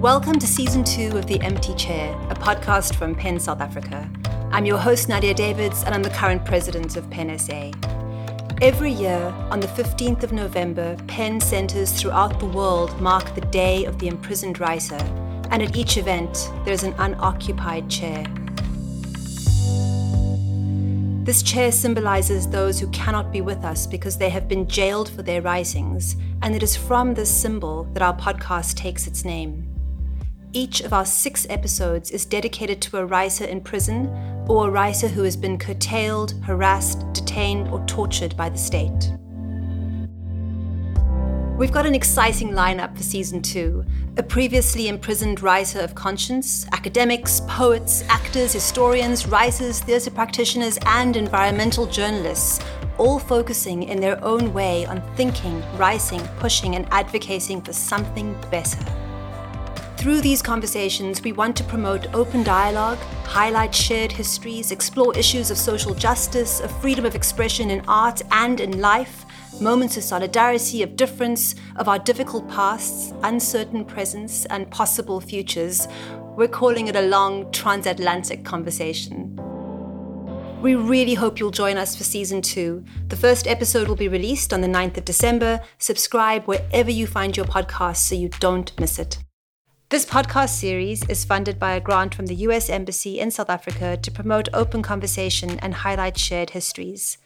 Welcome to season two of The Empty Chair, a podcast from PEN South Africa. I'm your host, Nadia Davids, and I'm the current president of PEN SA. Every year, on the 15th of November, PEN centres throughout the world mark the Day of the Imprisoned Writer, and at each event, there's an unoccupied chair. This chair symbolizes those who cannot be with us because they have been jailed for their writings, and it is from this symbol that our podcast takes its name. Each of our six episodes is dedicated to a writer in prison or a writer who has been curtailed, harassed, detained, or tortured by the state. We've got an exciting lineup for season two. A previously imprisoned writer of conscience, academics, poets, actors, historians, writers, theatre practitioners, and environmental journalists, all focusing in their own way on thinking, writing, pushing, and advocating for something better. Through these conversations, we want to promote open dialogue, highlight shared histories, explore issues of social justice, of freedom of expression in art and in life, moments of solidarity, of difference, of our difficult pasts, uncertain presents, and possible futures. We're calling it a long transatlantic conversation. We really hope you'll join us for season two. The first episode will be released on the 9th of December. Subscribe wherever you find your podcast so you don't miss it. This podcast series is funded by a grant from the US Embassy in South Africa to promote open conversation and highlight shared histories.